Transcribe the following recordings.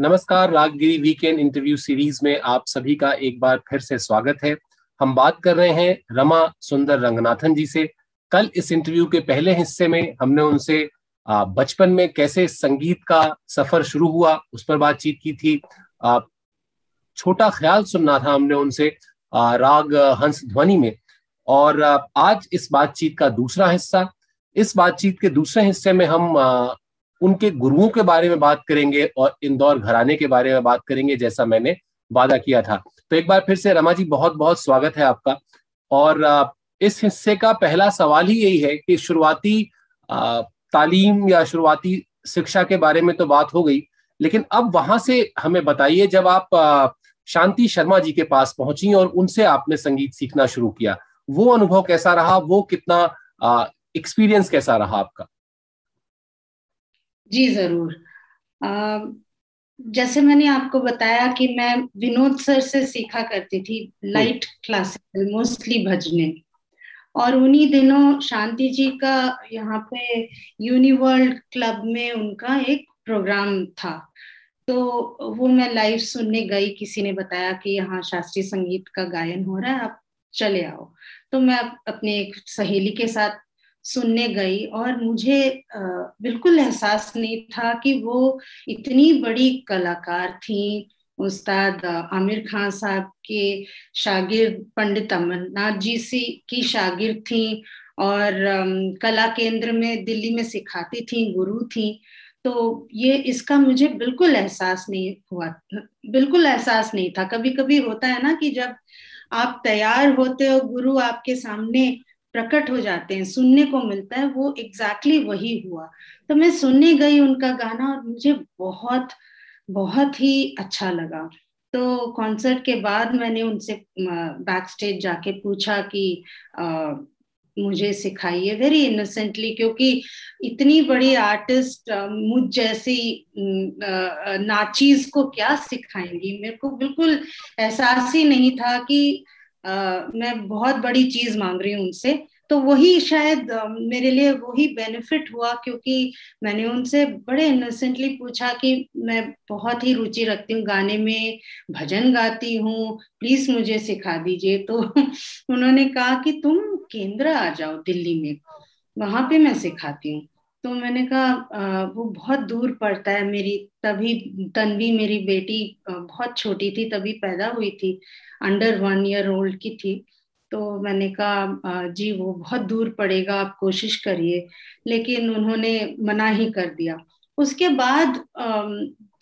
नमस्कार, Raaggiri weekend interview series में आप सभी का एक बार फिर से स्वागत है। हम बात कर रहे हैं रमा सुंदर रंगनाथन जी से। कल इस इंटरव्यू के पहले हिस्से में हमने उनसे बचपन में कैसे संगीत का सफ़र शुरू हुआ, उस पर बातचीत की थी। छोटा ख्याल सुनना था हमने उनसे राग हंस ध्वनि में। और आज इस बातचीत का दूसरा हिस्सा। इस बातचीत के दूसरे हिस्से में हम उनके गुरुओं के बारे में बात करेंगे और इंदौर घराने के बारे में बात करेंगे, जैसा मैंने वादा किया था। तो एक बार फिर से रमा जी बहुत बहुत स्वागत है आपका। और इस हिस्से का पहला सवाल ही यही है कि शुरुआती तालीम या शुरुआती शिक्षा के बारे में तो बात हो गई, लेकिन अब वहाँ से हमें बताइए, जब आप शांति शर्मा जी के पास पहुँची और उनसे आपने संगीत सीखना शुरू किया, वो अनुभव कैसा रहा? वो कितना एक्सपीरियंस कैसा रहा आपका? जी ज़रूर। जैसे मैंने आपको बताया कि मैं विनोद सर से सीखा करती थी लाइट क्लासिकल मोस्टली भजने। और उन्हीं दिनों शांति जी का यहाँ पे यूनिवर्ल्ड क्लब में उनका एक प्रोग्राम था। तो वो मैं लाइव सुनने गई किसी ने बताया कि यहाँ शास्त्रीय संगीत का गायन हो रहा है आप चले आओ। तो मैं अपने एक सहेली के साथ सुनने गई और मुझे बिल्कुल एहसास नहीं था कि वो इतनी बड़ी कलाकार थी, उस्ताद आमिर खान साहब के शागिर्द पंडित अमरनाथ जी सी की शागिर्द थी और कला केंद्र में, दिल्ली में सिखाती थी, गुरु थी। तो ये, इसका मुझे बिल्कुल एहसास नहीं हुआ, बिल्कुल एहसास नहीं था। कभी कभी होता है ना कि जब आप तैयार होते हो, गुरु आपके सामने प्रकट हो जाते हैं सुनने को मिलता है वो एग्जैक्टली exactly वही हुआ। तो मैं सुनने गई उनका गाना और मुझे बहुत बहुत ही अच्छा लगा। तो कॉन्सर्ट के बाद मैंने उनसे बैक स्टेज जाके पूछा कि आ, मुझे सिखाइए वेरी इनोसेंटली क्योंकि इतनी बड़ी आर्टिस्ट मुझ जैसी नाचीज को क्या सिखाएँगी? मेरे को बिल्कुल एहसास ही नहीं था कि मैं बहुत बड़ी चीज़ मांग रही हूँ उनसे। तो वही शायद मेरे लिए वही बेनिफिट हुआ क्योंकि मैंने उनसे बड़े इनोसेंटली पूछा कि मैं बहुत ही रुचि रखती हूँ, गाने में भजन गाती हूँ प्लीज़ मुझे सिखा दीजिए। तो उन्होंने कहा कि तुम केंद्र आ जाओ दिल्ली में, वहाँ पे मैं सिखाती हूँ। तो मैंने कहा वो बहुत दूर पड़ता है मेरी, तभी तनवी मेरी बेटी बहुत छोटी थी, तभी पैदा हुई थी अंडर वन ईयर ओल्ड की थी। तो मैंने कहा जी, वो बहुत दूर पड़ेगा, आप कोशिश करिए। लेकिन उन्होंने मना ही कर दिया। उसके बाद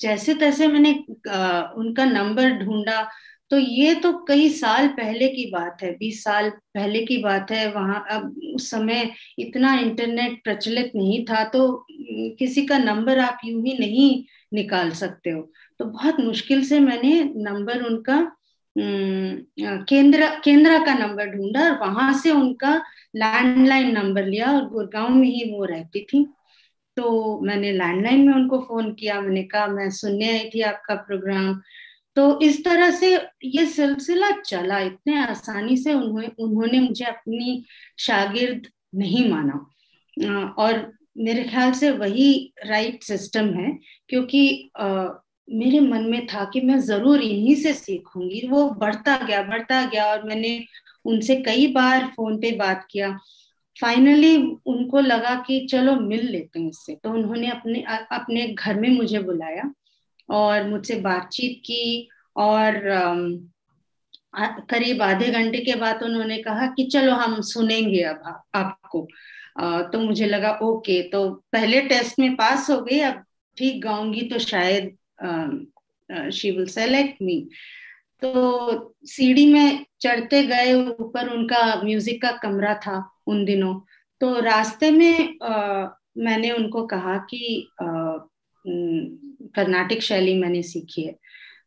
जैसे तैसे मैंने उनका नंबर ढूंढा तो ये तो कई साल पहले की बात है, बीस साल पहले की बात है, वहाँ अब उस समय इतना इंटरनेट प्रचलित नहीं था तो किसी का नंबर आप यूँ ही नहीं निकाल सकते हो। तो बहुत मुश्किल से मैंने नंबर उनका केंद्र केंद्र का नंबर ढूंढा और वहाँ से उनका लैंडलाइन नंबर लिया और गुड़गांव में ही वो रहती थी। तो मैंने लैंडलाइन में उनको फ़ोन किया, मैंने कहा, मैं सुनने आई थी आपका प्रोग्राम तो इस तरह से ये सिलसिला चला इतने आसानी से उन्होंने उन्होंने मुझे अपनी शागिर्द नहीं माना। और मेरे ख्याल से वही राइट सिस्टम है, क्योंकि मेरे मन में था कि मैं ज़रूर इन्हीं से सीखूँगी। वो बढ़ता गया बढ़ता गया और मैंने उनसे कई बार फ़ोन पे बात किया। फाइनली उनको लगा कि चलो मिल लेते हैं इससे। तो उन्होंने अपने अपने घर में मुझे बुलाया। और मुझसे बातचीत की और करीब आधे घंटे के बाद उन्होंने कहा कि चलो हम सुनेंगे अब आपको। आ, तो मुझे लगा ओके तो पहले टेस्ट में पास हो गई अब ठीक गाऊँगी तो शायद शी विल सेलेक्ट मी तो सीढ़ी में चढ़ते गए ऊपर उनका म्यूज़िक का कमरा था उन दिनों। तो रास्ते में uh, मैंने उनको कहा कि कर्नाटिक शैली मैंने सीखी है।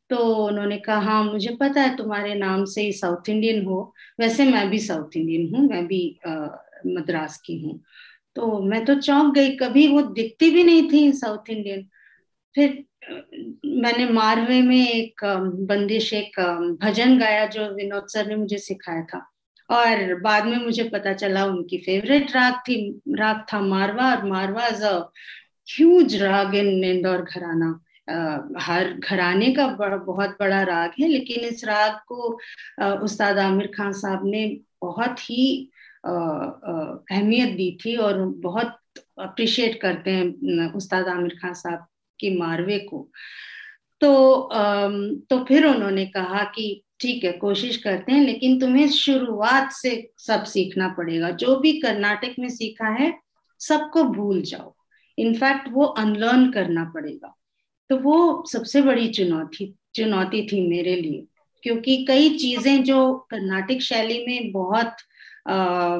तो उन्होंने कहा हाँ मुझे पता है तुम्हारे नाम से ही साउथ इंडियन हो। वैसे मैं भी साउथ इंडियन हूँ, मैं भी मद्रास की हूँ। तो मैं तो चौंक गई, कभी वो दिखती भी नहीं थी साउथ इंडियन फिर मैंने मारवे में एक बंदिश, एक भजन गाया जो विनोद सर ने मुझे सिखाया था। और बाद में मुझे पता चला उनकी फेवरेट राग थी, राग था मारवा और मारवा इज़ अ ह्यूज राग इन इंदौर घराना। Uh, हर घराने का बड़ा बहुत बड़ा राग है लेकिन इस राग को uh, उस्ताद आमिर खान साहब ने बहुत ही अहमियत दी थी और बहुत अप्रिशिएट करते हैं उस्ताद आमिर खान साहब के मारवे को। तो uh, तो फिर उन्होंने कहा कि ठीक है कोशिश करते हैं लेकिन तुम्हें शुरुआत से सब सीखना पड़ेगा। जो भी कर्नाटक में सीखा है सबको भूल जाओ। इनफैक्ट वो अनलर्न करना पड़ेगा। तो वो सबसे बड़ी चुनौती चुनौती थी मेरे लिए। क्योंकि कई चीज़ें जो कर्नाटक शैली में बहुत आ,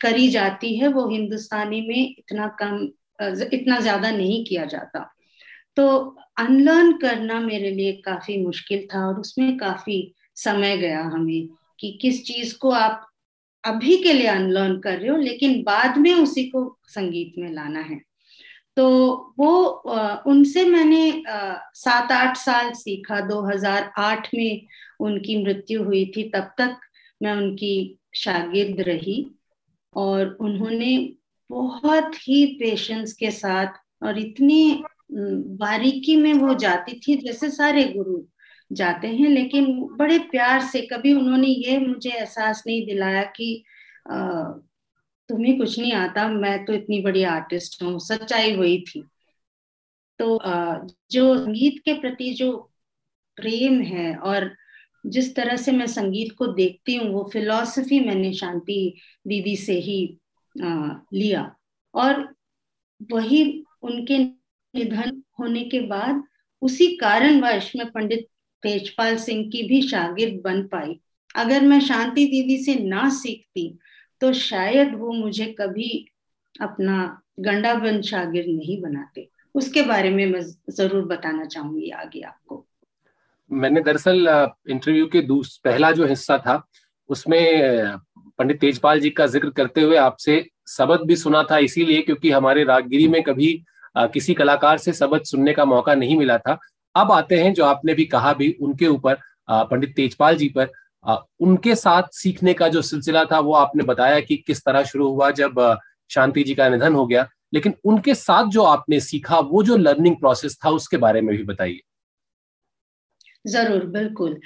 करी जाती है वो हिंदुस्तानी में इतना कम इतना ज़्यादा नहीं किया जाता। तो अनलर्न करना मेरे लिए काफ़ी मुश्किल था और उसमें काफ़ी समय गया हमें कि किस चीज़ को आप अभी के लिए अनलर्न कर रहे हो लेकिन बाद में उसी को संगीत में लाना है। तो वो उनसे मैंने सात आठ साल सीखा। 2008 में उनकी मृत्यु हुई थी, तब तक मैं उनकी शागिर्द रही और उन्होंने बहुत ही पेशेंस के साथ और इतनी बारीकी में वो जाती थी, जैसे सारे गुरु जाते हैं, लेकिन बड़े प्यार से कभी उन्होंने ये मुझे एहसास नहीं दिलाया कि तुम्हें कुछ नहीं आता, मैं तो इतनी बड़ी आर्टिस्ट हूँ, सच्चाई वही थी। तो जो संगीत के प्रति जो प्रेम है और जिस तरह से मैं संगीत को देखती हूँ, वो फिलॉसफी मैंने शांति दीदी से ही लिया। और वही उनके निधन होने के बाद उसी कारणवश मैं पंडित तेजपाल सिंह की भी शागिर्द बन पाई। अगर मैं शांति दीदी से ना सीखती तो शायद वो मुझे कभी अपना गंडा बन शागिर्द नहीं बनाते। उसके बारे में मैं ज़रूर बताना चाहूँगी आगे आपको। मैंने दरअसल इंटरव्यू के पहला जो हिस्सा था, उसमें पंडित तेजपाल जी का ज़िक्र करते हुए आपसे सबद भी सुना था, इसीलिए क्योंकि हमारे रागगिरी में कभी किसी कलाकार से सबद सुनने का मौका नहीं मिला था। अब आते हैं, जो आपने भी कहा भी, उनके ऊपर पंडित तेजपाल जी पर। उनके साथ सीखने का जो सिलसिला था वो आपने बताया कि किस तरह शुरू हुआ जब शांति जी का निधन हो गया। लेकिन उनके साथ जो आपने सीखा वो जो लर्निंग प्रोसेस था उसके बारे में भी बताइए। ज़रूर बिल्कुल।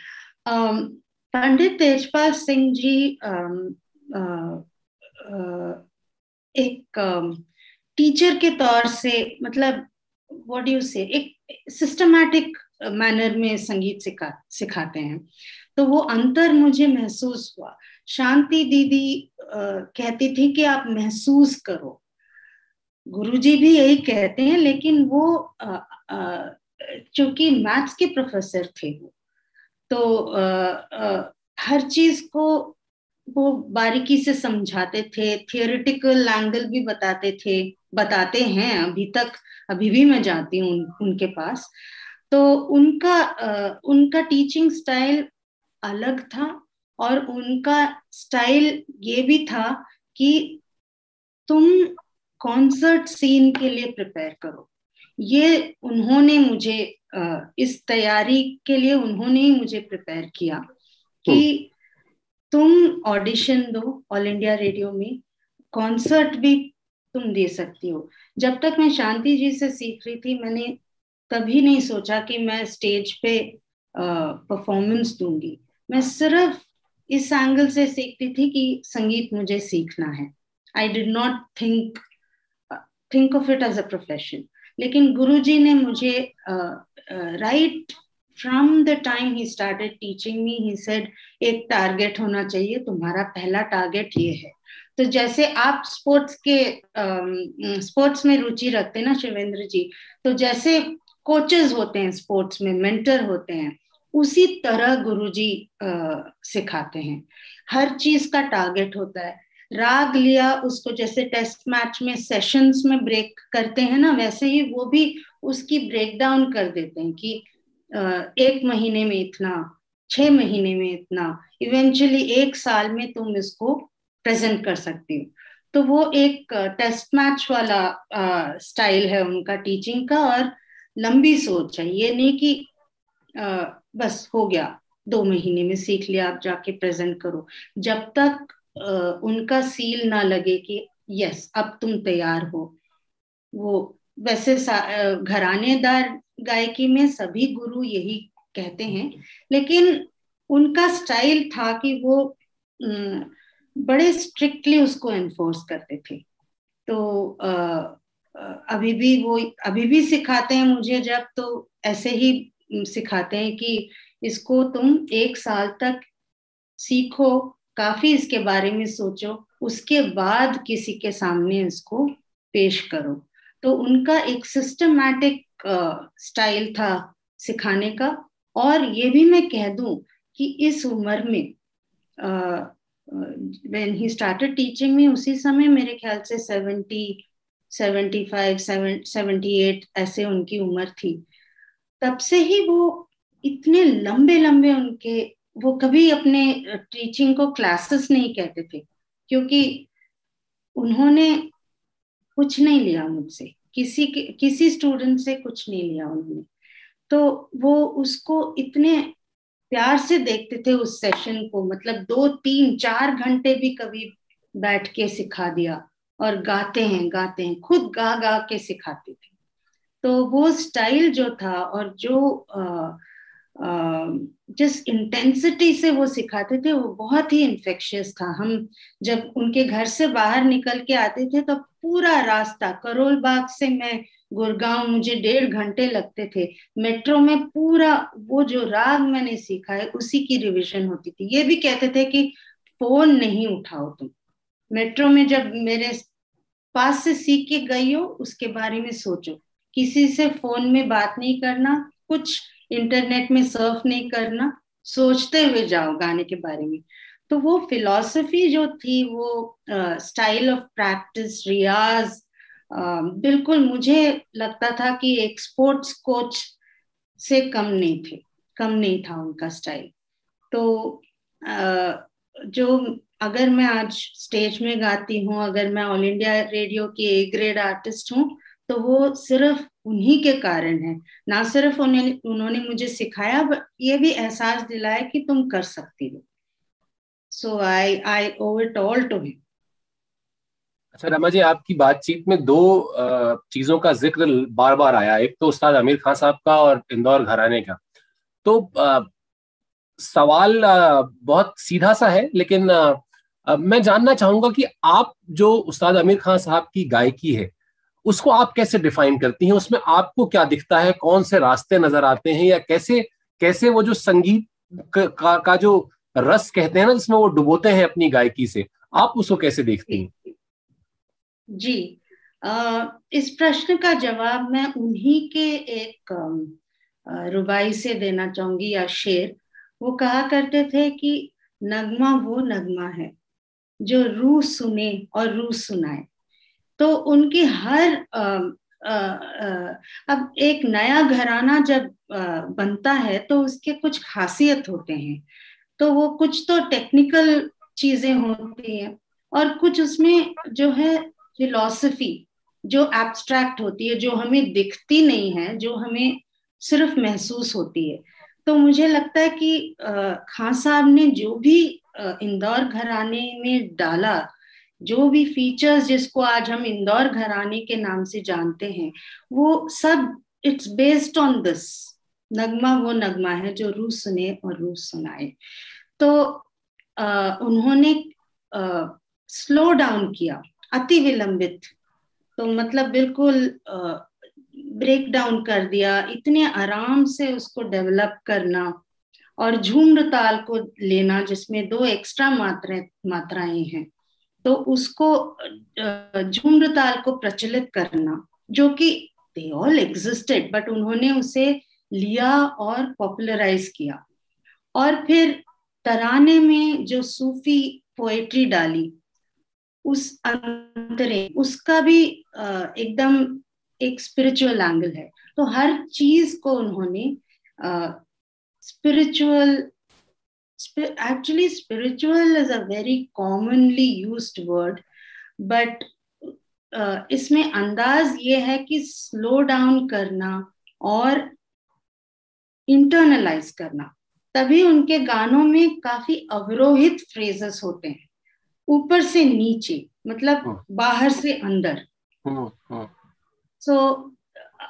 पंडित तेजपाल सिंह जी आ, आ, एक टीचर के तौर से मतलब व्हाट यू से एक सिस्टमैटिक मैनर में संगीत सिखा सिखाते हैं। तो वो अंतर मुझे महसूस हुआ। शांति दीदी कहती थी कि आप महसूस करो। गुरुजी भी यही कहते हैं लेकिन वो चूँकि मैथ्स के प्रोफेसर थे वो तो आ, आ, हर चीज़ को वो बारीकी से समझाते थे थियोरिटिकल एंगल भी बताते थे बताते हैं अभी तक अभी भी मैं जाती हूँ उन, उनके पास। तो उनका आ, उनका टीचिंग स्टाइल अलग था और उनका स्टाइल ये भी था कि तुम कॉन्सर्ट सीन के लिए प्रिपेयर करो। ये उन्होंने मुझे इस तैयारी के लिए उन्होंने ही मुझे प्रिपेयर किया कि हम्म। तुम ऑडिशन दो ऑल इंडिया रेडियो में कॉन्सर्ट भी तुम दे सकती हो। जब तक मैं शांति जी से सीख रही थी मैंने कभी नहीं सोचा कि मैं स्टेज पे परफॉर्मेंस दूँगी। मैं सिर्फ़ इस एंगल से सीखती थी कि संगीत मुझे सीखना है। I did not think think of it as a profession लेकिन गुरुजी ने मुझे right from the time he started teaching me he said एक टारगेट होना चाहिए, तुम्हारा पहला टारगेट ये है. तो जैसे आप स्पोर्ट्स के स्पोर्ट्स में रुचि रखते हैं ना शिवेंद्र जी तो जैसे कोचेस होते हैं स्पोर्ट्स में मेंटर होते हैं उसी तरह गुरुजी सिखाते हैं। हर चीज़ का टारगेट होता है। राग लिया, उसको जैसे टेस्ट मैच में सेशंस में ब्रेक करते हैं ना, वैसे ही वो भी उसकी ब्रेक डाउन कर देते हैं कि एक महीने में इतना, छह महीने में इतना इवेंचुअली एक साल में तुम इसको प्रेजेंट कर सकती हो। तो वो एक टेस्ट मैच वाला स्टाइल है उनका टीचिंग का और लंबी सोच है। ये नहीं कि बस हो गया। दो महीने में सीख लिया आप जाके प्रेजेंट करो। जब तक आ, उनका सील ना लगे कि यस अब तुम तैयार हो। वो वैसे घरानेदार गायकी में सभी गुरु यही कहते हैं लेकिन उनका स्टाइल था कि वो बड़े स्ट्रिक्टली उसको एनफोर्स करते थे। तो अभी भी वो अभी भी सिखाते हैं मुझे जब तो ऐसे ही सिखाते हैं कि इसको तुम एक साल तक सीखो, काफ़ी इसके बारे में सोचो, उसके बाद किसी के सामने इसको पेश करो। तो उनका एक सिस्टमैटिक स्टाइल था सिखाने का। और ये भी मैं कह दूँ कि इस उम्र में व्हेन ही स्टार्टेड टीचिंग में उसी समय मेरे ख्याल से seventy seventy five seventy eight ऐसे उनकी उम्र थी। तब से ही वो इतने लंबे लंबे उनके, वो कभी अपने टीचिंग को क्लासेस नहीं कहते थे, क्योंकि उन्होंने कुछ नहीं लिया मुझसे, किसी के, किसी स्टूडेंट से कुछ नहीं लिया उन्होंने। तो वो उसको इतने प्यार से देखते थे उस सेशन को मतलब दो, तीन, चार घंटे भी कभी बैठ के सिखा दिया और गाते हैं गाते हैं, खुद गा गा के सिखाते थे। तो वो स्टाइल जो था और जो जिस इंटेंसिटी से वो सिखाते थे, वो बहुत ही इन्फेक्शियस था। हम जब उनके घर से बाहर निकल के आते थे तो पूरा रास्ता करोल बाग से मैं गुड़गांव, मुझे डेढ़ घंटे लगते थे। मेट्रो में पूरा वो जो राग मैंने सीखा है, उसी की रिवीजन होती थी। ये भी कहते थे कि फ़ोन नहीं उठाओ तुम। मेट्रो में जब मेरे पास से सीख के गई हो, उसके बारे में सोचो। किसी से फ़ोन में बात नहीं करना कुछ इंटरनेट में सर्फ नहीं करना सोचते हुए जाओ गाने के बारे में। तो वो फिलॉसफी जो थी वो स्टाइल ऑफ़ प्रैक्टिस रियाज बिल्कुल मुझे लगता था कि एक स्पोर्ट्स कोच से कम नहीं थे कम नहीं था उनका स्टाइल तो uh, जो अगर मैं आज स्टेज में गाती हूँ अगर मैं ऑल इंडिया रेडियो की ए ग्रेड आर्टिस्ट हूँ तो वो सिर्फ़ उन्हीं के कारण है। ना सिर्फ़ उन्हें उन्होंने मुझे सिखाया बट ये भी एहसास दिलाया कि तुम कर सकती हो। सो आई आई ओव इट ऑल टू हिम अच्छा रमा जी आपकी बातचीत में दो चीज़ों का ज़िक्र बार बार आया। एक तो उस्ताद आमिर खान साहब का और इंदौर घराने का। तो आ, सवाल आ, बहुत सीधा सा है लेकिन आ, मैं जानना चाहूँगा कि आप जो उस्ताद आमिर खान साहब की गायकी है उसको आप कैसे डिफाइन करती हैं? उसमें आपको क्या दिखता है? कौन से रास्ते नज़र आते हैं? या कैसे कैसे वो जो संगीत का, का जो रस कहते हैं ना जिसमें वो डुबोते हैं अपनी गायकी से आप उसको कैसे देखती हैं? जी। इस प्रश्न का जवाब मैं उन्हीं के एक रुबाई से देना चाहूँगी या शेर वो कहा करते थे कि नगमा वो नगमा है जो रूह सुने और रूह सुनाए। तो उनकी हर आ, आ, आ, अब एक नया घराना जब आ, बनता है तो उसके कुछ खासियत होते हैं। तो वो कुछ तो टेक्निकल चीज़ें होती हैं और कुछ उसमें जो है फिलॉसफी जो एब्स्ट्रैक्ट होती है जो हमें दिखती नहीं है जो हमें सिर्फ़ महसूस होती है। तो मुझे लगता है कि खान साहब ने जो भी इंदौर घराने में डाला जो भी फीचर्स जिसको आज हम इंदौर घराने के नाम से जानते हैं वो सब इट्स बेस्ड ऑन दिस नगमा वो नगमा है जो रूह सुने और रूह सुनाए। तो आ, उन्होंने स्लो डाउन किया अति विलंबित। तो मतलब बिल्कुल ब्रेक डाउन कर दिया इतने आराम से उसको डेवलप करना और झूम्र ताल को लेना जिसमें दो एक्स्ट्रा मात्राएँ मात्राएँ हैं। तो उसको झुंड ताल को प्रचलित करना, जो कि दे ऑल एग्जिस्टेड बट उन्होंने उसे लिया और पॉपुलराइज किया। और फिर तराने में जो सूफी पोएट्री डाली, उस अंतरे, उसका भी एकदम एक स्पिरिचुअल एंगल है। तो हर चीज़ को उन्होंने spiritual actually spiritual is a very commonly used word but uh, इसमें अंदाज ये है कि स्लो डाउन करना और इंटरनलाइज करना तभी उनके गानों में काफ़ी अवरोहित फ्रेजेस होते हैं ऊपर से नीचे मतलब हाँ। बाहर से अंदर सो हाँ, हाँ। so,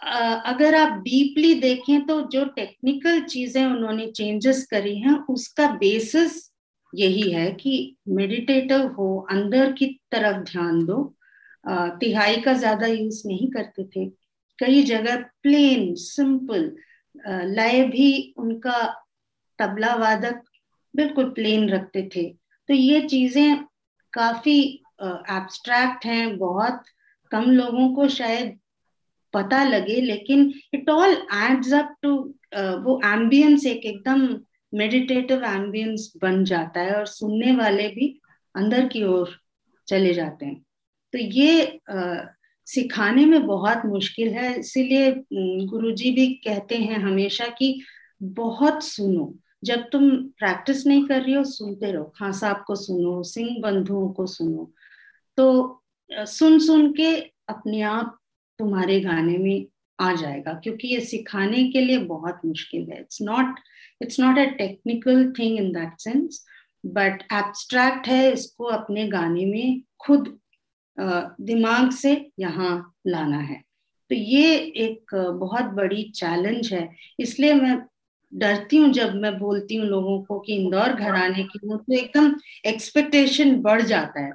अगर आप डीपली देखें तो जो टेक्निकल चीज़ें उन्होंने चेंजेस करी हैं, उसका बेसिस यही है कि मेडिटेटिव हो, अंदर की तरफ़ ध्यान दो। तिहाई का ज़्यादा यूज़ नहीं करते थे। कई जगह प्लेन सिंपल लय भी उनका तबला वादक बिल्कुल प्लेन रखते थे। तो ये चीज़ें काफ़ी एब्स्ट्रैक्ट हैं, बहुत कम लोगों को शायद पता लगे लेकिन it all adds up to वो एम्बियंस एक एकदम मेडिटेटिव एम्बियंस बन जाता है और सुनने वाले भी अंदर की ओर चले जाते हैं। तो ये आ, सिखाने में बहुत मुश्किल है। इसीलिए गुरुजी भी कहते हैं हमेशा कि बहुत सुनो। जब तुम प्रैक्टिस नहीं कर रही हो सुनते रहो। खां साहब को सुनो सिंह बंधुओं को सुनो। तो सुन सुन के अपने आप तुम्हारे गाने में आ जाएगा, क्योंकि ये सिखाने के लिए बहुत मुश्किल है। It's not it's not a technical thing in that sense but abstract है इसको अपने गाने में खुद दिमाग से यहाँ लाना है। तो ये एक बहुत बड़ी चैलेंज है। इसलिए मैं डरती हूँ जब मैं बोलती हूँ लोगों को कि इंदौर घर आने की वो तो एकदम एक्सपेक्टेशन बढ़ जाता है।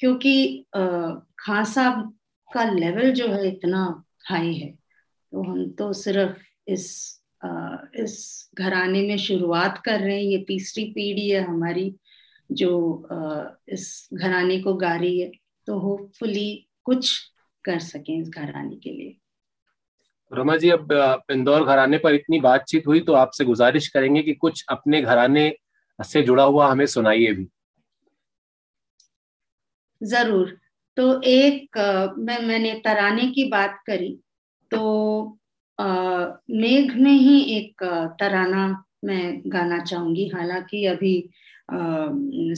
क्योंकि साहब का लेवल जो है इतना हाई है। तो हम तो सिर्फ़ इस आ, इस घराने में शुरुआत कर रहे हैं ये तीसरी पीढ़ी है हमारी जो आ, इस घराने को गा रही है। तो होपफुली कुछ कर सकें इस घराने के लिए। रमा जी अब इंदौर घराने पर इतनी बातचीत हुई तो आपसे गुजारिश करेंगे कि कुछ अपने घराने से जुड़ा हुआ हमें सुनाइए भी। ज़रूर। तो एक मैं मैंने तराने की बात करी तो मेघ में ही एक तराना मैं गाना चाहूँगी। हालाँकि अभी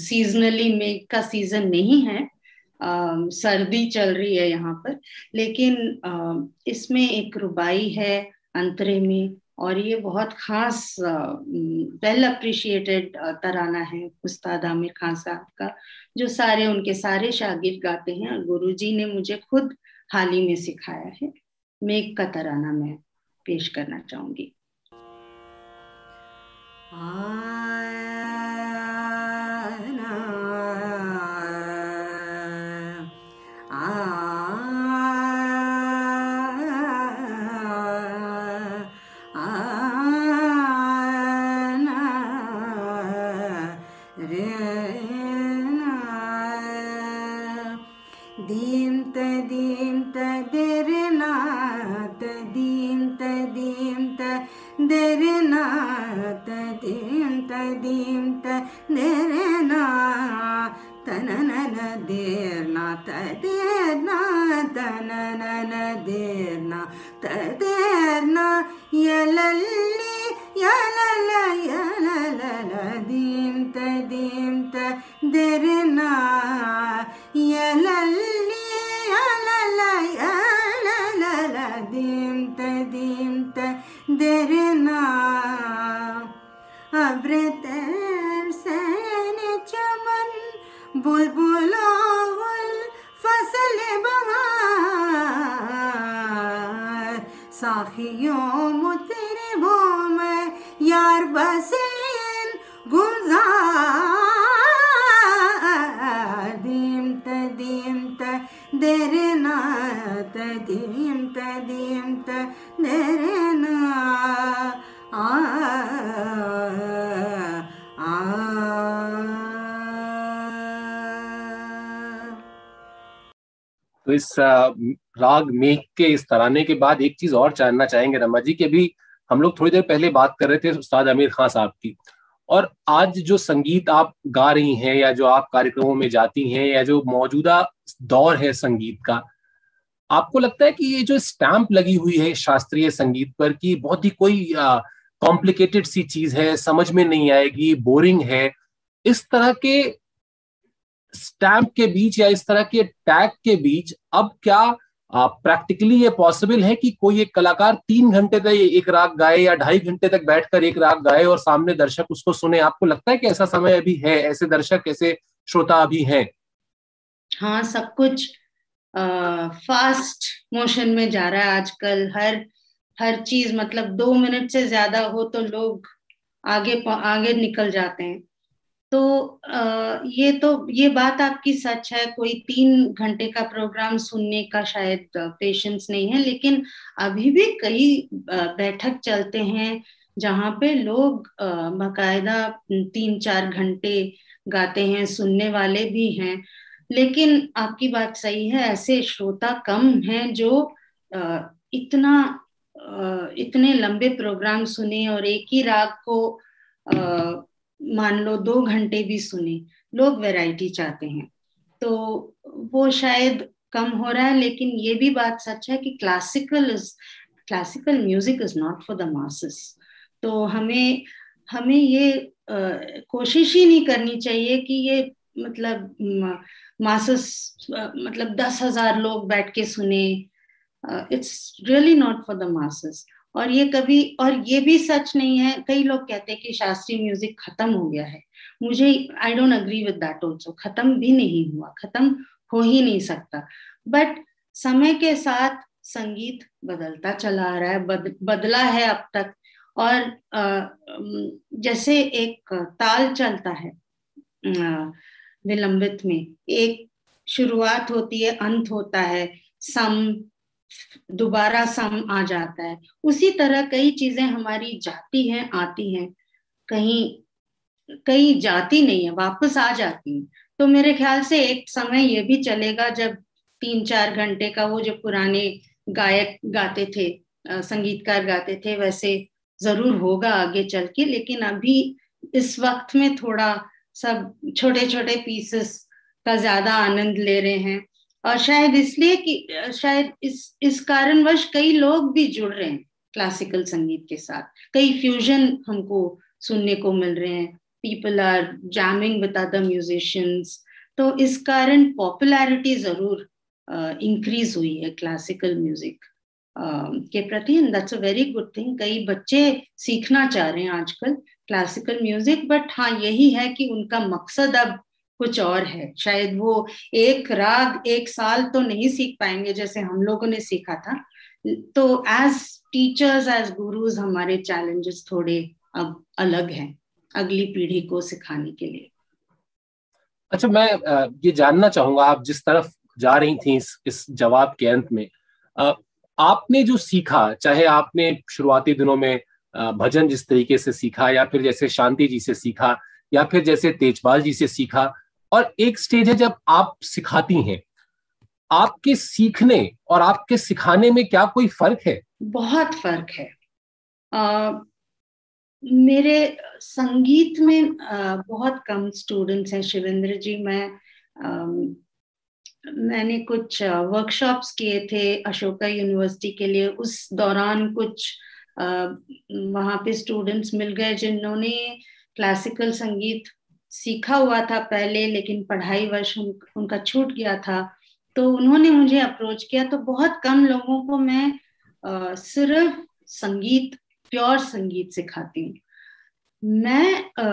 सीजनली मेघ का सीज़न नहीं है आ, सर्दी चल रही है यहाँ पर लेकिन आ, इसमें एक रुबाई है अंतरे में और ये बहुत खास वेल अप्रिशिएटेड तराना है उस्ताद आमिर खान साहब का, जो सारे उनके सारे शागिर्द गाते हैं और गुरु जी ने मुझे खुद हाल ही में सिखाया है। मेघ का तराना मैं पेश करना चाहूँगी। दीं तदीं तदिर्ना तदीं तदीं तदिर्ना तदीं तदीं तदिर्ना तननन देर्ना तदेर्ना तननन देर्ना तदेर्ना यलल्ली, यलल दीम त तदीं तदिर्ना यलल्ली। verdiğimde derine Abreder seni çaman bulbul avul fasıl bahar. Sahiyo mutribom yar basin gulzar Dimte dimte derine तो इस राग मेघ के इस तराने के बाद एक चीज़ और जानना चाहेंगे रमा जी की अभी हम लोग थोड़ी देर पहले बात कर रहे थे उस्ताद आमिर खान साहब की। और आज जो संगीत आप गा रही हैं या जो आप कार्यक्रमों में जाती हैं या जो मौजूदा दौर है संगीत का आपको लगता है कि ये जो स्टैंप लगी हुई है शास्त्रीय संगीत पर कि बहुत ही कोई कॉम्प्लिकेटेड सी चीज़ है, समझ में नहीं आएगी, बोरिंग है, इस तरह के स्टैंप के बीच या इस तरह के टैग के बीच अब क्या प्रैक्टिकली ये पॉसिबल है कि कोई एक कलाकार तीन घंटे तक एक राग गाए या ढाई घंटे तक बैठकर एक राग गाए और सामने दर्शक उसको सुने? आपको लगता है कि ऐसा समय अभी है? ऐसे दर्शक, ऐसे श्रोता अभी हैं? हाँ सब कुछ फास्ट मोशन में जा रहा है आजकल। हर हर चीज़ मतलब दो मिनट से ज़्यादा हो तो लोग आगे आगे निकल जाते हैं। तो आ, ये तो ये बात आपकी सच है। कोई तीन घंटे का प्रोग्राम सुनने का शायद पेशेंस नहीं है। लेकिन अभी भी कई बैठक चलते हैं जहाँ पे लोग बकायदा तीन चार घंटे गाते हैं सुनने वाले भी हैं। लेकिन आपकी बात सही है ऐसे श्रोता कम हैं जो इतना इतने लंबे प्रोग्राम सुने और एक ही राग को मान लो दो घंटे भी सुने लोग वैरायटी चाहते हैं। तो वो शायद कम हो रहा है लेकिन ये भी बात सच है कि classical is classical music is not for the masses तो हमें हमें ये आ, कोशिश ही नहीं करनी चाहिए कि ये मतलब मासस मतलब दस हज़ार लोग बैठ के सुने। It's really not for the masses और ये कभी और ये भी सच नहीं है। कई लोग कहते हैं कि शास्त्रीय म्यूज़िक खत्म हो गया है। मुझे I don't agree with that also खत्म भी नहीं हुआ। खत्म हो ही नहीं सकता। बट समय के साथ संगीत बदलता चला आ रहा है। बद, बदला है अब तक। और जैसे एक ताल चलता है विलंबित में। एक शुरुआत होती है, अंत होता है, सम, दोबारा सम आ जाता है। उसी तरह कई चीज़ें हमारी जाती हैं, आती हैं। कहीं कहीं जाती नहीं है, वापस आ जाती है। तो मेरे ख्याल से एक समय ये भी चलेगा जब तीन चार घंटे का वो जो पुराने गायक गाते थे संगीतकार गाते थे, वैसे ज़रूर होगा आगे चल के, लेकिन अभी इस वक्त में थोड़ा सब छोटे छोटे पीसेस का ज़्यादा आनंद ले रहे हैं। और शायद इसलिए कि, शायद इस इस कारणवश कई लोग भी जुड़ रहे हैं क्लासिकल संगीत के साथ। कई फ्यूजन हमको सुनने को मिल रहे हैं। People are jamming with other musicians तो इस कारण पॉपुलैरिटी ज़रूर इंक्रीज हुई है क्लासिकल म्यूज़िक के प्रति। And that's a very good thing कई बच्चे सीखना चाह रहे हैं आजकल। क्लासिकल म्यूज़िक बट हाँ यही है कि उनका मकसद अब कुछ और है। शायद वो एक राग एक साल तो नहीं सीख पाएँगे जैसे हम लोगों ने सीखा था। तो एज टीचर्स एज गुरुज हमारे चैलेंजेस थोड़े अब अलग हैं अगली पीढ़ी को सिखाने के लिए। अच्छा मैं ये जानना चाहूँगा आप जिस तरफ़ जा रही थी इस, इस जवाब के अंत में आपने जो सीखा चाहे आपने शुरुआती दिनों में भजन जिस तरीके से सीखा या फिर जैसे शांति जी से सीखा या फिर जैसे तेजपाल जी से सीखा। और एक स्टेज है जब आप सिखाती हैं। आपके सीखने और आपके सिखाने में क्या कोई फ़र्क है? बहुत फ़र्क है। आ, मेरे संगीत में आ, बहुत कम स्टूडेंट्स हैं। शिवेंद्र जी मैं आ, मैंने कुछ वर्कशॉप्स किए थे अशोका यूनिवर्सिटी के लिए। उस दौरान कुछ वहाँ पे स्टूडेंट्स मिल गए जिन्होंने क्लासिकल संगीत सीखा हुआ था पहले लेकिन पढ़ाई वर्ष उन, उनका छूट गया था। तो उन्होंने मुझे अप्रोच किया। तो बहुत कम लोगों को मैं आ, सिर्फ़ संगीत प्योर संगीत सिखाती हूँ। मैं आ,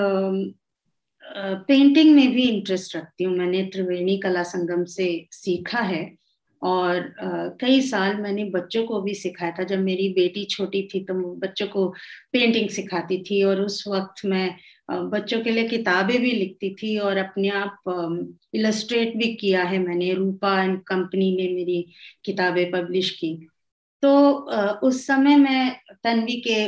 आ, पेंटिंग में भी इंटरेस्ट रखती हूँ। मैंने त्रिवेणी कला संगम से सीखा है। और कई साल मैंने बच्चों को भी सिखाया था। जब मेरी बेटी छोटी थी तो बच्चों को पेंटिंग सिखाती थी और उस वक्त मैं बच्चों के लिए किताबें भी लिखती थी और अपने आप इलस्ट्रेट भी किया है मैंने। रूपा एंड कंपनी ने मेरी किताबें पब्लिश की। तो उस समय मैं तन्वी के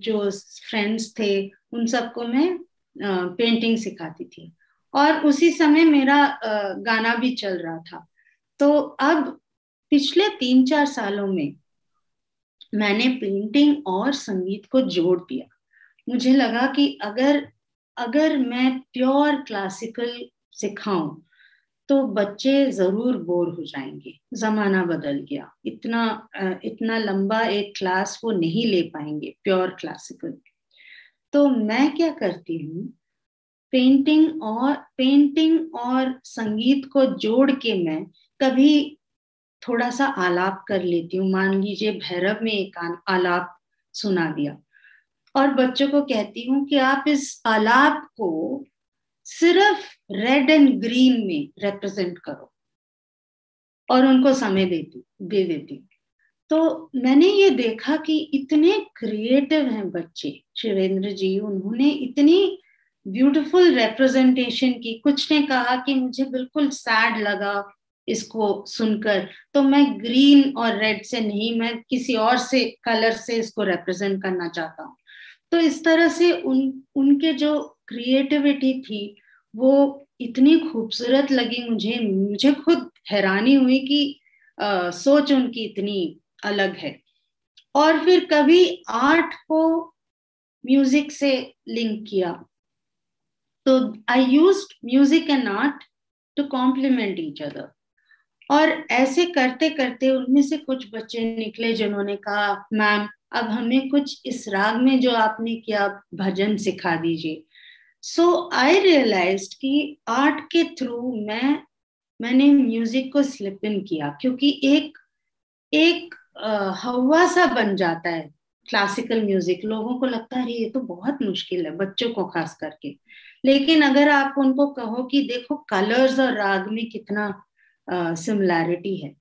जो फ्रेंड्स थे, उन सबको मैं पेंटिंग सिखाती थी। और उसी समय मेरा गाना भी चल रहा था। तो अब पिछले तीन चार सालों में मैंने पेंटिंग और संगीत को जोड़ दिया। मुझे लगा कि अगर अगर मैं प्योर क्लासिकल सिखाऊं तो बच्चे ज़रूर बोर हो जाएँगे। जमाना बदल गया। इतना इतना लंबा एक क्लास वो नहीं ले पाएँगे प्योर क्लासिकल तो मैं क्या करती हूँ पेंटिंग और पेंटिंग और संगीत को जोड़ के मैं कभी थोड़ा सा आलाप कर लेती हूँ। मान लीजिए भैरव में एक आलाप सुना दिया। और बच्चों को कहती हूँ कि आप इस आलाप को सिर्फ़ रेड एंड ग्रीन में रिप्रेजेंट करो। और उनको समय देती, दे देती तो मैंने ये देखा कि इतने क्रिएटिव हैं बच्चे, शिवेंद्र जी, उन्होंने इतनी ब्यूटीफुल रिप्रेजेंटेशन की। कुछ ने कहा कि मुझे बिल्कुल सैड लगा। इसको सुनकर। तो मैं ग्रीन और रेड से नहीं मैं किसी और से कलर से इसको रिप्रेजेंट करना चाहता हूँ। तो इस तरह से उन उनके जो क्रिएटिविटी थी वो इतनी खूबसूरत लगी मुझे। मुझे खुद हैरानी हुई कि आ, सोच उनकी इतनी अलग है। और फिर कभी आर्ट को म्यूज़िक से लिंक किया। तो I use music and art to complement each other और ऐसे करते करते उनमें से कुछ बच्चे निकले जिन्होंने कहा, मैम, अब हमें कुछ इस राग में जो आपने किया, भजन सिखा दीजिए। सो आई रियलाइज़ कि आर्ट के थ्रू मैं, मैंने म्यूज़िक को स्लिप इन किया, क्योंकि एक एक हवा सा बन जाता है क्लासिकल म्यूज़िक लोगों को लगता है ये तो बहुत मुश्किल है, बच्चों को खास करके। लेकिन अगर आप उनको कहो कि देखो कलर्स और राग में कितना सिमिलैरिटी है।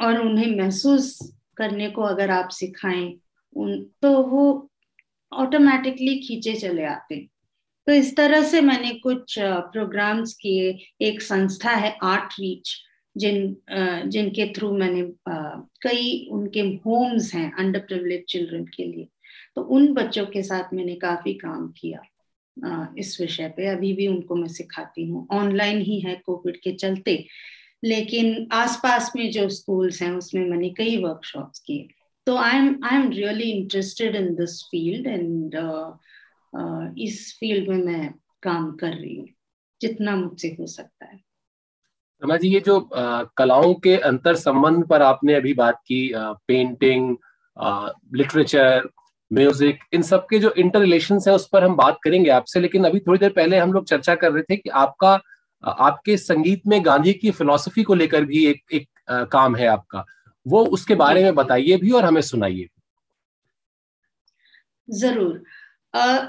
और उन्हें महसूस करने को अगर आप सिखाएँ, उन तो वो ऑटोमेटिकली खींचे चले आते तो इस तरह से मैंने कुछ प्रोग्राम्स किए। एक संस्था है आर्ट रीच जिन जिनके थ्रू मैंने कई उनके होम्स हैं अंडर प्रिविलेज चिल्ड्रन के लिए। तो उन बच्चों के साथ मैंने काफ़ी काम किया। इस विषय पे। अभी भी उनको मैं सिखाती हूँ। ऑनलाइन ही है कोविड के चलते। लेकिन आसपास में जो स्कूल्स हैं उसमें मैंने कई वर्कशॉप्स किए। तो I am I am really interested in this field and इस फ़ील्ड में मैं काम कर रही हूँ जितना मुझसे हो सकता है। रमा जी ये जो आ, कलाओं के अंतर संबंध पर आपने अभी बात की आ, पेंटिंग लिटरेचर म्यूज़िक इन सब के जो इंटर रिलेशन है उस पर हम बात करेंगे आपसे लेकिन अभी थोड़ी देर पहले हम लोग चर्चा कर रहे थे कि आपका आपके संगीत में गांधी की फिलॉसफी को लेकर भी एक एक आ, काम है आपका। वो उसके बारे में बताइए भी और हमें सुनाइए। ज़रूर। आ,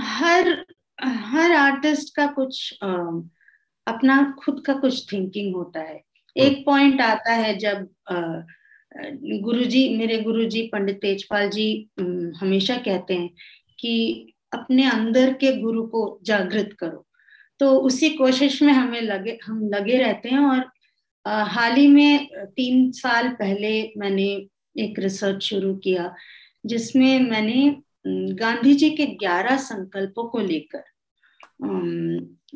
हर हर आर्टिस्ट का कुछ आ, अपना खुद का कुछ थिंकिंग होता है। हाँ। एक पॉइंट आता है जब गुरुजी, मेरे गुरुजी, पंडित तेजपाल जी हमेशा कहते हैं कि अपने अंदर के गुरु को जागृत करो। तो उसी कोशिश में हमें लगे, हम लगे रहते हैं और हाल ही में तीन साल पहले मैंने एक रिसर्च शुरू किया, जिसमें मैंने गांधी जी के ग्यारह संकल्पों को लेकर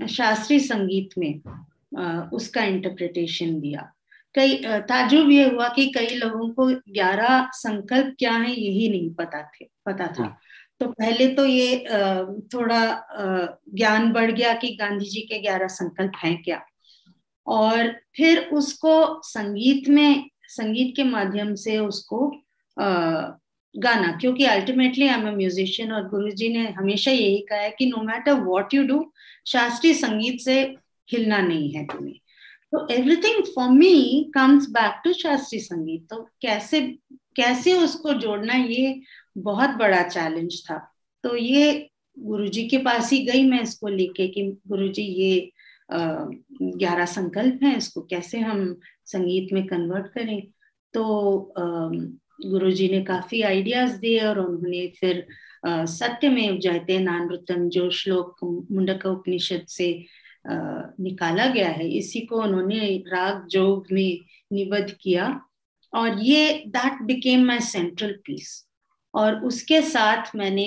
शास्त्रीय संगीत में उसका इंटरप्रिटेशन दिया। कई ताजुब ये हुआ कि कई लोगों को ग्यारह संकल्प क्या है यही नहीं पता थे पता था। हाँ। तो पहले तो ये थोड़ा ज्ञान बढ़ गया कि गांधी जी के ग्यारह संकल्प हैं क्या। और फिर उसको संगीत में संगीत के माध्यम से उसको गाना क्योंकि ultimately I am a musician और गुरुजी ने हमेशा यही कहा है कि no matter what you do शास्त्रीय संगीत से हिलना नहीं है तुम्हें। तो everything for me comes back to शास्त्रीय संगीत तो कैसे कैसे उसको जोड़ना ये बहुत बड़ा चैलेंज था। तो ये गुरुजी के पास ही गई मैं इसको लेके कि गुरुजी ये ग्यारह संकल्प हैं इसको कैसे हम संगीत में कन्वर्ट करें? तो गुरुजी ने काफ़ी आइडियाज़ दिए और उन्होंने फिर सत्य में जयते नानृतम जो श्लोक मुंडक उपनिषद से आ, निकाला गया है। इसी को उन्होंने राग, जोग में निबद्ध किया। और ये that became my central piece और उसके साथ मैंने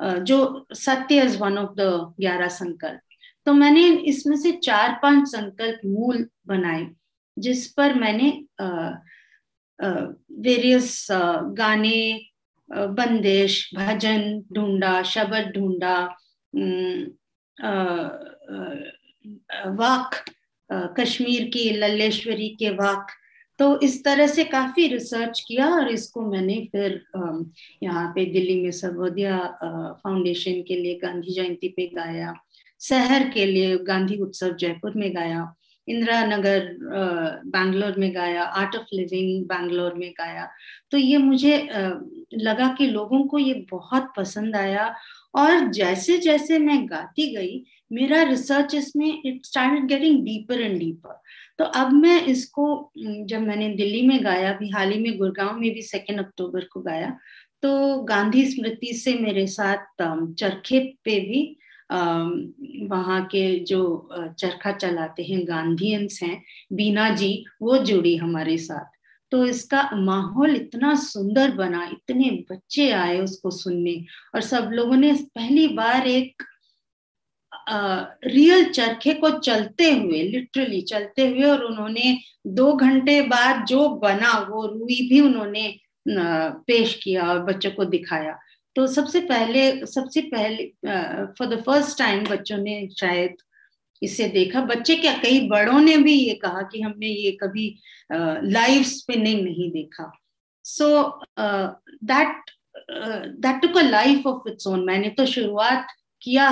जो सत्य इज़ वन ऑफ़ द ग्यारह संकल्प। तो मैंने इसमें से चार पाँच संकल्प मूल बनाए, जिस पर मैंने वेरियस गाने बंदिश, भजन, ढूंढा, शब्द ढूंढा वाक कश्मीर की, लल्लेश्वरी के वाक। तो इस तरह से काफ़ी रिसर्च किया और इसको मैंने फिर यहाँ पे दिल्ली में सर्वोदया फाउंडेशन के लिए गांधी जयंती पे गाया। शहर के लिए गांधी उत्सव जयपुर में गाया। इंदिरा नगर बैंगलोर में गाया। आर्ट ऑफ़ लिविंग बैंगलोर में गाया। तो ये मुझे लगा कि लोगों को ये बहुत पसंद आया। और जैसे जैसे मैं गाती गई मेरा रिसर्च इसमें it started getting deeper and deeper तो अब मैं इसको जब मैंने दिल्ली में गाया, अभी हाल ही में गुड़गांव में भी सेकेंड अक्टूबर को गाया तो गांधी स्मृति से मेरे साथ चरखे पे भी वहाँ के जो चरखा चलाते हैं, गांधीयंस हैं, बीना जी, वो जुड़ी हमारे साथ। तो इसका माहौल इतना सुंदर बना, इतने बच्चे आए उसको सुनने, और सब लोगों ने पहली बार एक रियल चरखे को चलते हुए लिटरली चलते हुए और उन्होंने दो घंटे बाद जो बना, वो रुई भी उन्होंने पेश किया और बच्चों को दिखाया। तो सबसे पहले सबसे पहले फॉर द फ़र्स्ट टाइम बच्चों ने शायद इसे देखा। बच्चे क्या, कई बड़ों ने भी ये कहा कि हमने ये कभी लाइव स्पिनिंग नहीं देखा। So that that took a life of its own मैंने तो शुरुआत किया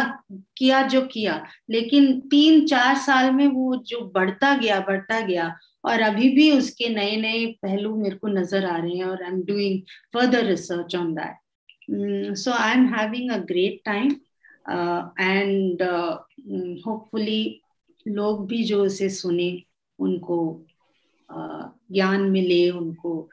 किया जो किया। लेकिन तीन चार साल में वो जो बढ़ता गया बढ़ता गया और अभी भी उसके नए नए पहलू मेरे को नज़र आ रहे हैं और I am doing further research on that so I am having a great time and hopefully लोग भी जो इसे सुने उनको uh, ज्ञान मिले उनको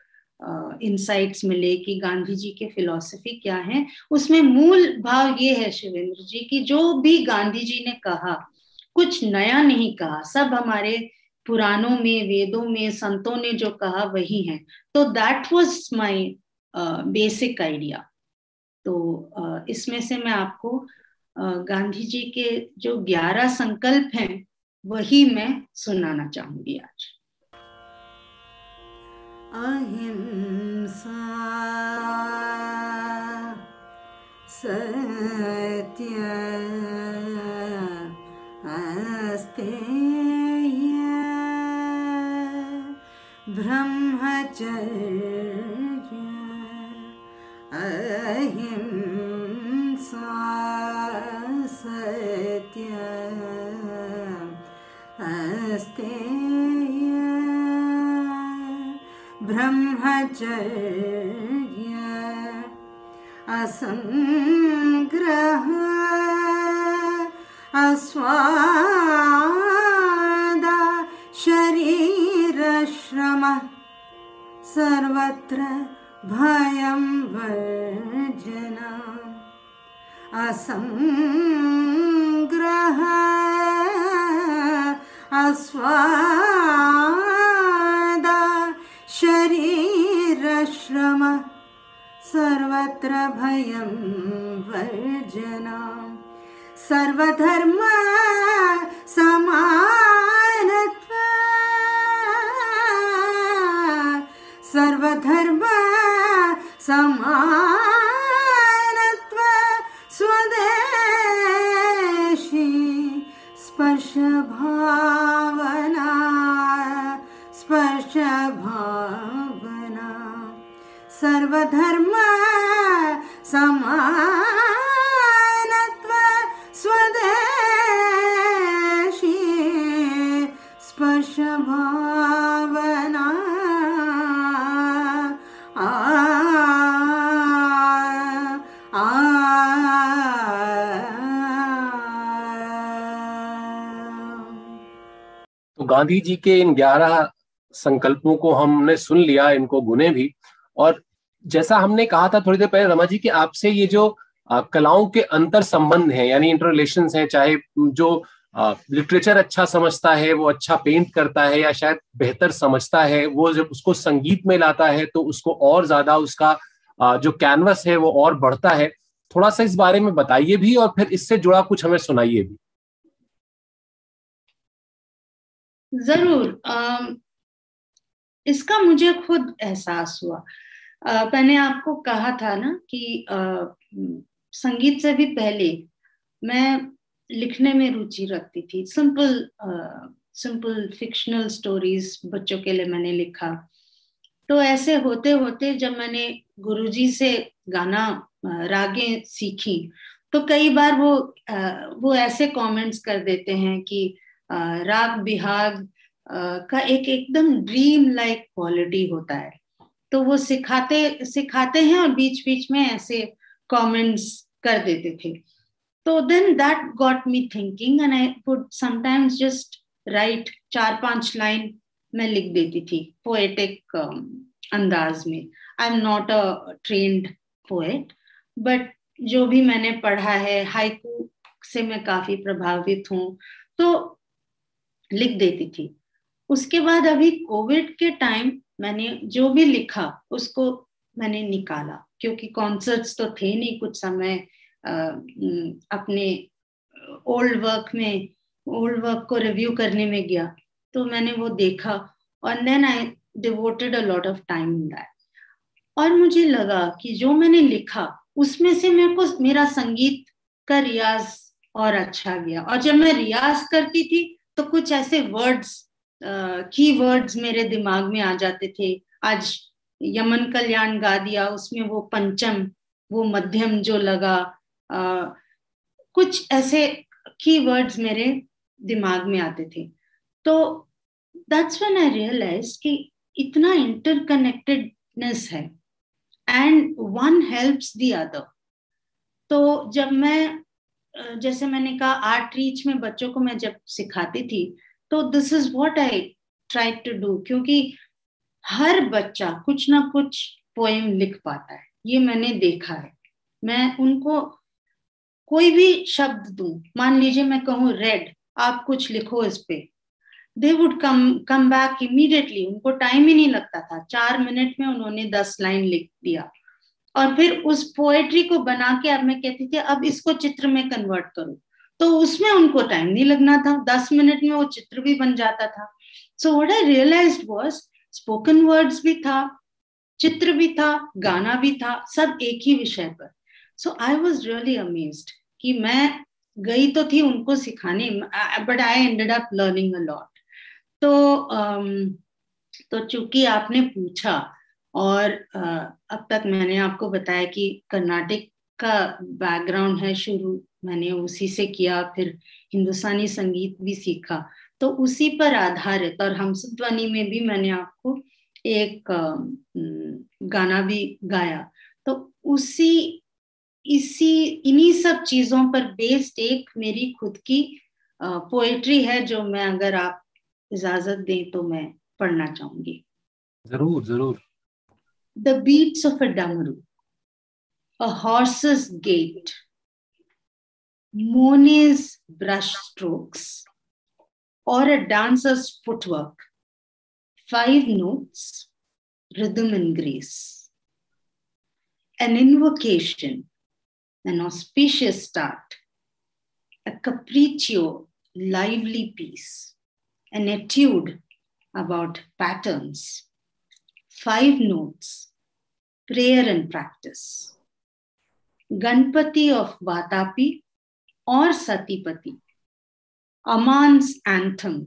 इंसाइट्स मिले कि गांधी जी के फिलॉसफी क्या है उसमें मूल भाव ये है शिवेंद्र जी की जो भी गांधी जी ने कहा कुछ नया नहीं कहा सब हमारे पुराणों में वेदों में संतों ने जो कहा वही है। तो that was my basic idea तो uh, इसमें से मैं आपको uh, गांधी जी के जो ग्यारह संकल्प हैं वही मैं सुनाना चाहूँगी आज। अहिंसा। सत्य ब्रह्मचर्य अहिंसा। सत्य अस्तेय ब्रह्मचर्य असङ्ग्रह अस्वादा शरीरश्रमः सर्वत्र भयं वर्जना असङ्ग्रह अस्वादा शरीरश्रम सर्वत्र भयं वर्जना सर्वधर्म समानत्व सर्वधर्म समानत्व स्वदेशी स्पर्श सर्वधर्म समानत्व स्वदेशी स्पर्श भावना आ, आ, तो गांधी जी के इन ग्यारह संकल्पों को हमने सुन लिया इनको गुने भी और जैसा हमने कहा था थोड़ी देर पहले रमा जी कि आपसे ये जो आ, कलाओं के अंतर संबंध हैं यानी इंटर रिलेशन हैं चाहे जो लिटरेचर अच्छा समझता है वो अच्छा पेंट करता है या शायद बेहतर समझता है वो जब उसको संगीत में लाता है तो उसको और ज़्यादा उसका आ, जो कैनवस है वो और बढ़ता है। थोड़ा सा इस बारे में बताइए भी और फिर इससे जुड़ा कुछ हमें सुनाइए भी। ज़रूर आ, इसका मुझे खुद एहसास हुआ। मैंने आपको कहा था ना कि आ, संगीत से भी पहले मैं लिखने में रुचि रखती थी। सिंपल सिंपल फिक्शनल स्टोरीज बच्चों के लिए मैंने लिखा। तो ऐसे होते होते जब मैंने गुरुजी से गाना रागे सीखी तो कई बार वो वो ऐसे कमेंट्स कर देते हैं कि राग बिहाग का एक एकदम ड्रीम लाइक क्वालिटी होता है। तो वो सिखाते सिखाते हैं और बीच बीच में ऐसे कमेंट्स कर देते थे। तो then that got me thinking and I would sometimes just write चार पाँच लाइन मैं लिख देती थी पोएटिक um, अंदाज में। I am not a trained poet but जो भी मैंने पढ़ा है हाइकू से मैं काफ़ी प्रभावित हूँ तो लिख देती थी। उसके बाद अभी कोविड के टाइम मैंने जो भी लिखा, उसको मैंने निकाला। क्योंकि कॉन्सर्ट्स तो थे नहीं कुछ समय अपने ओल्ड वर्क में ओल्ड वर्क को रिव्यू करने में गया। तो मैंने वो देखा और then I devoted a lot of time in that और मुझे लगा कि जो मैंने लिखा, उसमें से मेरे को, मेरा संगीत का रियाज और अच्छा गया। और जब मैं रियाज करती थी तो कुछ ऐसे वर्ड्स की वर्ड्स मेरे दिमाग में आ जाते थे। आज यमन कल्याण गा दिया उसमें वो पंचम वो मध्यम जो लगा। आ, कुछ ऐसे की वर्ड्स मेरे दिमाग में आते थे। तो दैट्स व्हेन आई रियलाइज़ कि इतना इंटरकनेक्टेडनेस है। And one helps the other तो जब मैं जैसे मैंने कहा आर्ट रीच में बच्चों को मैं जब सिखाती थी तो this is what I try to do क्योंकि हर बच्चा कुछ ना कुछ पोएम लिख पाता है, ये मैंने देखा है। मैं उनको कोई भी शब्द दू, मान लीजिए मैं कहूँ रेड आप कुछ लिखो इस पे। They would come come back immediately उनको टाइम ही नहीं लगता था। चार मिनट में उन्होंने दस लाइन लिख दिया। और फिर उस पोएट्री को बना के अब मैं कहती थी, अब इसको चित्र में कन्वर्ट करो। तो उसमें उनको टाइम नहीं लगना था। दस मिनट में वो चित्र भी बन जाता था। So what I realise was spoken words भी था चित्र भी था गाना भी था सब एक ही विषय पर। So I was really amaze कि मैं गई तो थी उनको सिखाने। But I ended up learning a lot तो um, तो चूँकि आपने पूछा और uh, अब तक मैंने आपको बताया कि कर्नाटक का बैकग्राउंड है शुरू मैंने उसी से किया फिर हिंदुस्तानी संगीत भी सीखा। तो उसी पर आधारित और हम ध्वनि में भी मैंने आपको एक गाना भी गाया। तो उसी इसी इन्हीं सब चीज़ों पर बेस्ड एक मेरी खुद की पोएट्री है जो मैं अगर आप इजाज़त दें तो मैं पढ़ना चाहूँगी। ज़रूर ज़रूर। The beats of a damru a horse's gait Monet's brush strokes, or a dancer's footwork. Five notes, rhythm and grace. An invocation, an auspicious start, a capriccio, lively piece, an etude about patterns. Five notes, prayer and practice. Ganpati of Vatapi, और सतीपति, अमांस anthem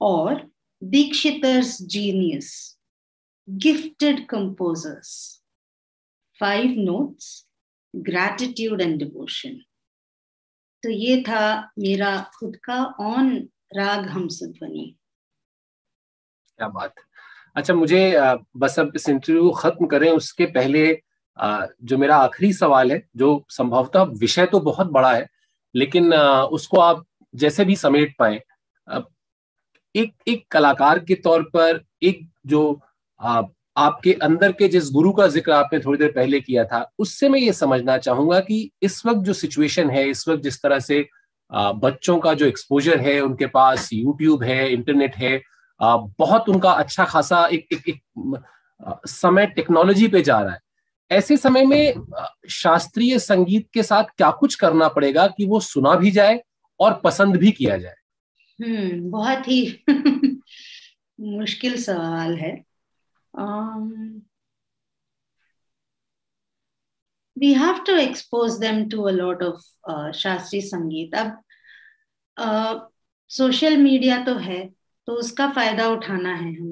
और Dikshitar's genius gifted composers five notes gratitude and devotion तो ये था मेरा खुद का on राग हम सुध्वनि क्या बात अच्छा मुझे बस अब इस इंटरव्यू खत्म करें, उसके पहले जो मेरा आखिरी सवाल है जो संभवतः विषय तो बहुत बड़ा है लेकिन उसको आप जैसे भी समेट पाए एक एक कलाकार के तौर पर एक जो आपके अंदर के जिस गुरु का ज़िक्र आपने थोड़ी देर पहले किया था उससे मैं ये समझना चाहूँगा कि इस वक्त जो सिचुएशन है इस वक्त जिस तरह से बच्चों का जो एक्सपोजर है उनके पास यूट्यूब है इंटरनेट है बहुत उनका अच्छा खासा एक, एक, एक समय टेक्नोलॉजी पे जा रहा है। ऐसे समय में शास्त्रीय संगीत के साथ क्या कुछ करना पड़ेगा कि वो सुना भी जाए और पसंद भी किया जाए? हम्म बहुत ही मुश्किल सवाल है। We have to expose them to a lot of shastriya sangeet. अब सोशल uh, मीडिया तो है तो उसका फ़ायदा उठाना है हमने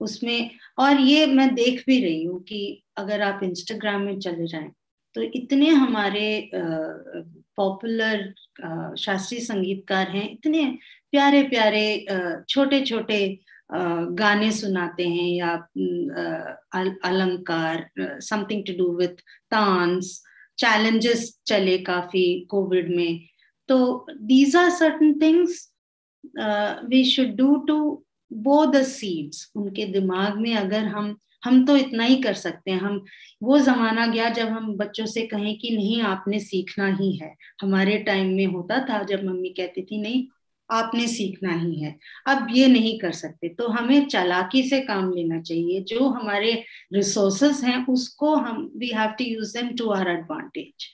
उसमें, और ये मैं देख भी रही हूँ कि अगर आप इंस्टाग्राम में चले जाएँ तो इतने हमारे पॉपुलर शास्त्रीय संगीतकार हैं, इतने प्यारे प्यारे छोटे छोटे गाने सुनाते हैं या alankar something to do with taans challenges चले काफ़ी कोविड में। तो these are certain things we should do to sow the seeds उनके दिमाग में अगर हम हम तो इतना ही कर सकते हैं। हम, वो जमाना गया जब हम बच्चों से कहें कि नहीं, आपने सीखना ही है। हमारे टाइम में होता था जब मम्मी कहती थी, नहीं, आपने सीखना ही है। अब ये नहीं कर सकते। तो हमें चालाकी से काम लेना चाहिए। जो हमारे रिसोर्सेस हैं, उसको हम we have to use them to our advantage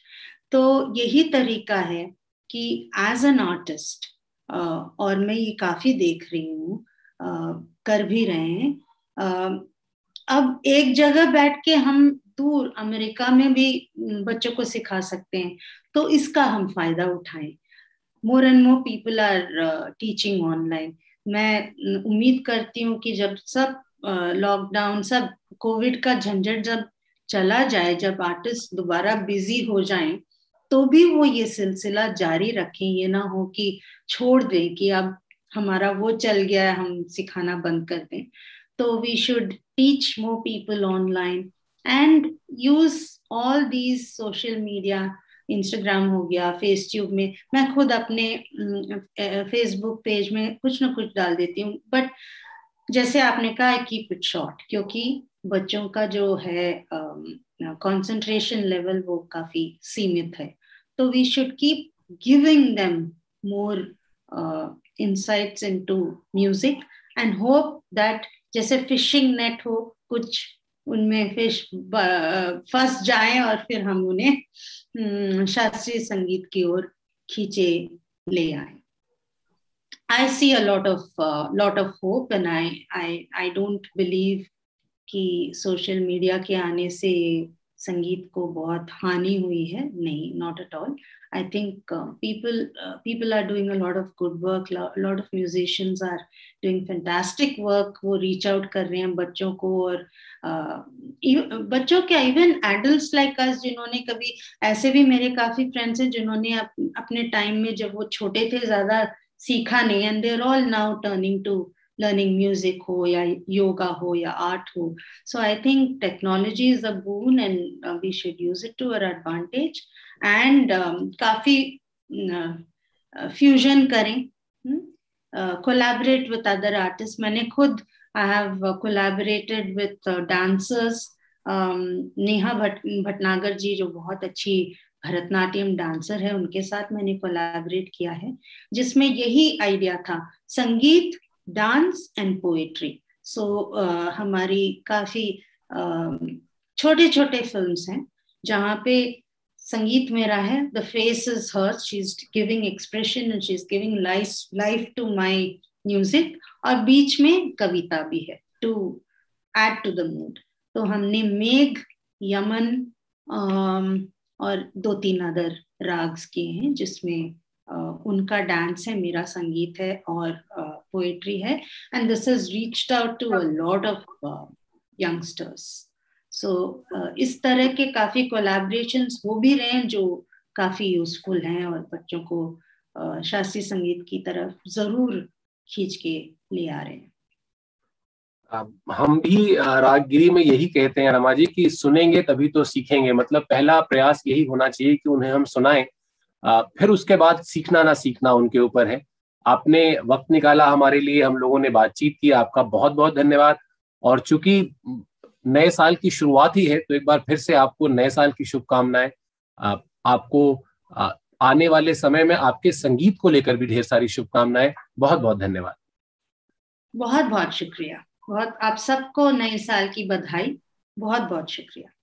तो यही तरीका है कि एज एन आर्टिस्ट और मैं ये काफ़ी देख रही हूँ कर भी रहे हैं। अब एक जगह बैठ के हम दूर अमेरिका में भी बच्चों को सिखा सकते हैं तो इसका हम फ़ायदा उठाएँ। More and more people are teaching online मैं उम्मीद करती हूँ कि जब सब लॉकडाउन uh, सब कोविड का झंझट जब चला जाए जब आर्टिस्ट दोबारा बिज़ी हो जाएँ तो भी वो ये सिलसिला जारी रखें। ये ना हो कि छोड़ दें कि अब हमारा वो चल गया है, हम सिखाना बंद कर दें। तो we should teach more people online and use all these social media Instagram हो गया फेस ट्यूब में। मैं खुद अपने फेसबुक पेज में कुछ ना कुछ डाल देती हूँ बट जैसे आपने कहा कीप इट शॉर्ट क्योंकि बच्चों का जो है कंसंट्रेशन लेवल वो काफ़ी सीमित है। तो we should keep giving them more insights into music and hope that जैसे फिशिंग नेट हो कुछ उनमें फ़िश फंस जाए और फिर हम उन्हें शास्त्रीय संगीत की ओर खींचे ले आए I see a lot of uh, lot of hope and I I I don't believe कि सोशल मीडिया के आने से संगीत को बहुत हानि हुई है? नहीं not at all I think people people are doing a lot of good work lot of musicians are doing fantastic work वो रीच आउट कर रहे हैं बच्चों को और uh, बच्चों क्या इवन एडल्ट लाइक अस जिन्होंने कभी ऐसे भी मेरे काफ़ी फ्रेंड्स हैं जिन्होंने अप, अपने टाइम में जब वो छोटे थे ज़्यादा सीखा नहीं and they're all now turning to learning music हो या योगा हो या आर्ट हो so I think technology is a boon and we should use it to our advantage and काफ़ी फ्यूजन uh, करें कोलैबोरेट विद अदर आर्टिस्ट मैंने खुद I have collaborated with dancers Neha Bhat, Bhatnagar ji जो बहुत अच्छी Bharatanatyam dancer है, उनके साथ मैंने कोलैबोरेट किया है, जिसमें यही आइडिया था। संगीत डांस एंड पोएट्री। सो हमारी काफ़ी छोटे छोटे फिल्म्स हैं, जहाँ पे संगीत मेरा है the face is hers she is giving expression and she is giving life life to my music और बीच में कविता भी है to add to the mood तो हमने मेघ, यमन और दो तीन अदर राग्स किए हैं, जिसमें उनका डांस है, मेरा संगीत है, और पोएट्री है and this is reached out to a lot of youngsters so इस तरह के काफ़ी कोलैबोरेशन हो भी रहे हैं जो काफ़ी यूजफुल हैं और बच्चों को uh, शास्त्रीय संगीत की तरफ़ ज़रूर खींच के ले आ रहे हैं हम भी रागगिरी में यही कहते हैं रमा जी कि सुनेंगे तभी तो सीखेंगे मतलब पहला प्रयास यही होना चाहिए कि उन्हें हम सुनाएँ फिर उसके बाद सीखना ना सीखना उनके ऊपर है आपने वक्त निकाला हमारे लिए हम लोगों ने बातचीत की आपका बहुत बहुत धन्यवाद। और चूँकि नए साल की शुरुआत ही है तो एक बार फिर से आपको नए साल की शुभकामनाएँ। आप, आपको आ, आने वाले समय में आपके संगीत को लेकर भी ढेर सारी शुभकामनाएँ। बहुत बहुत धन्यवाद। बहुत बहुत शुक्रिया। बहुत आप सबको नए साल की बधाई। बहुत बहुत शुक्रिया।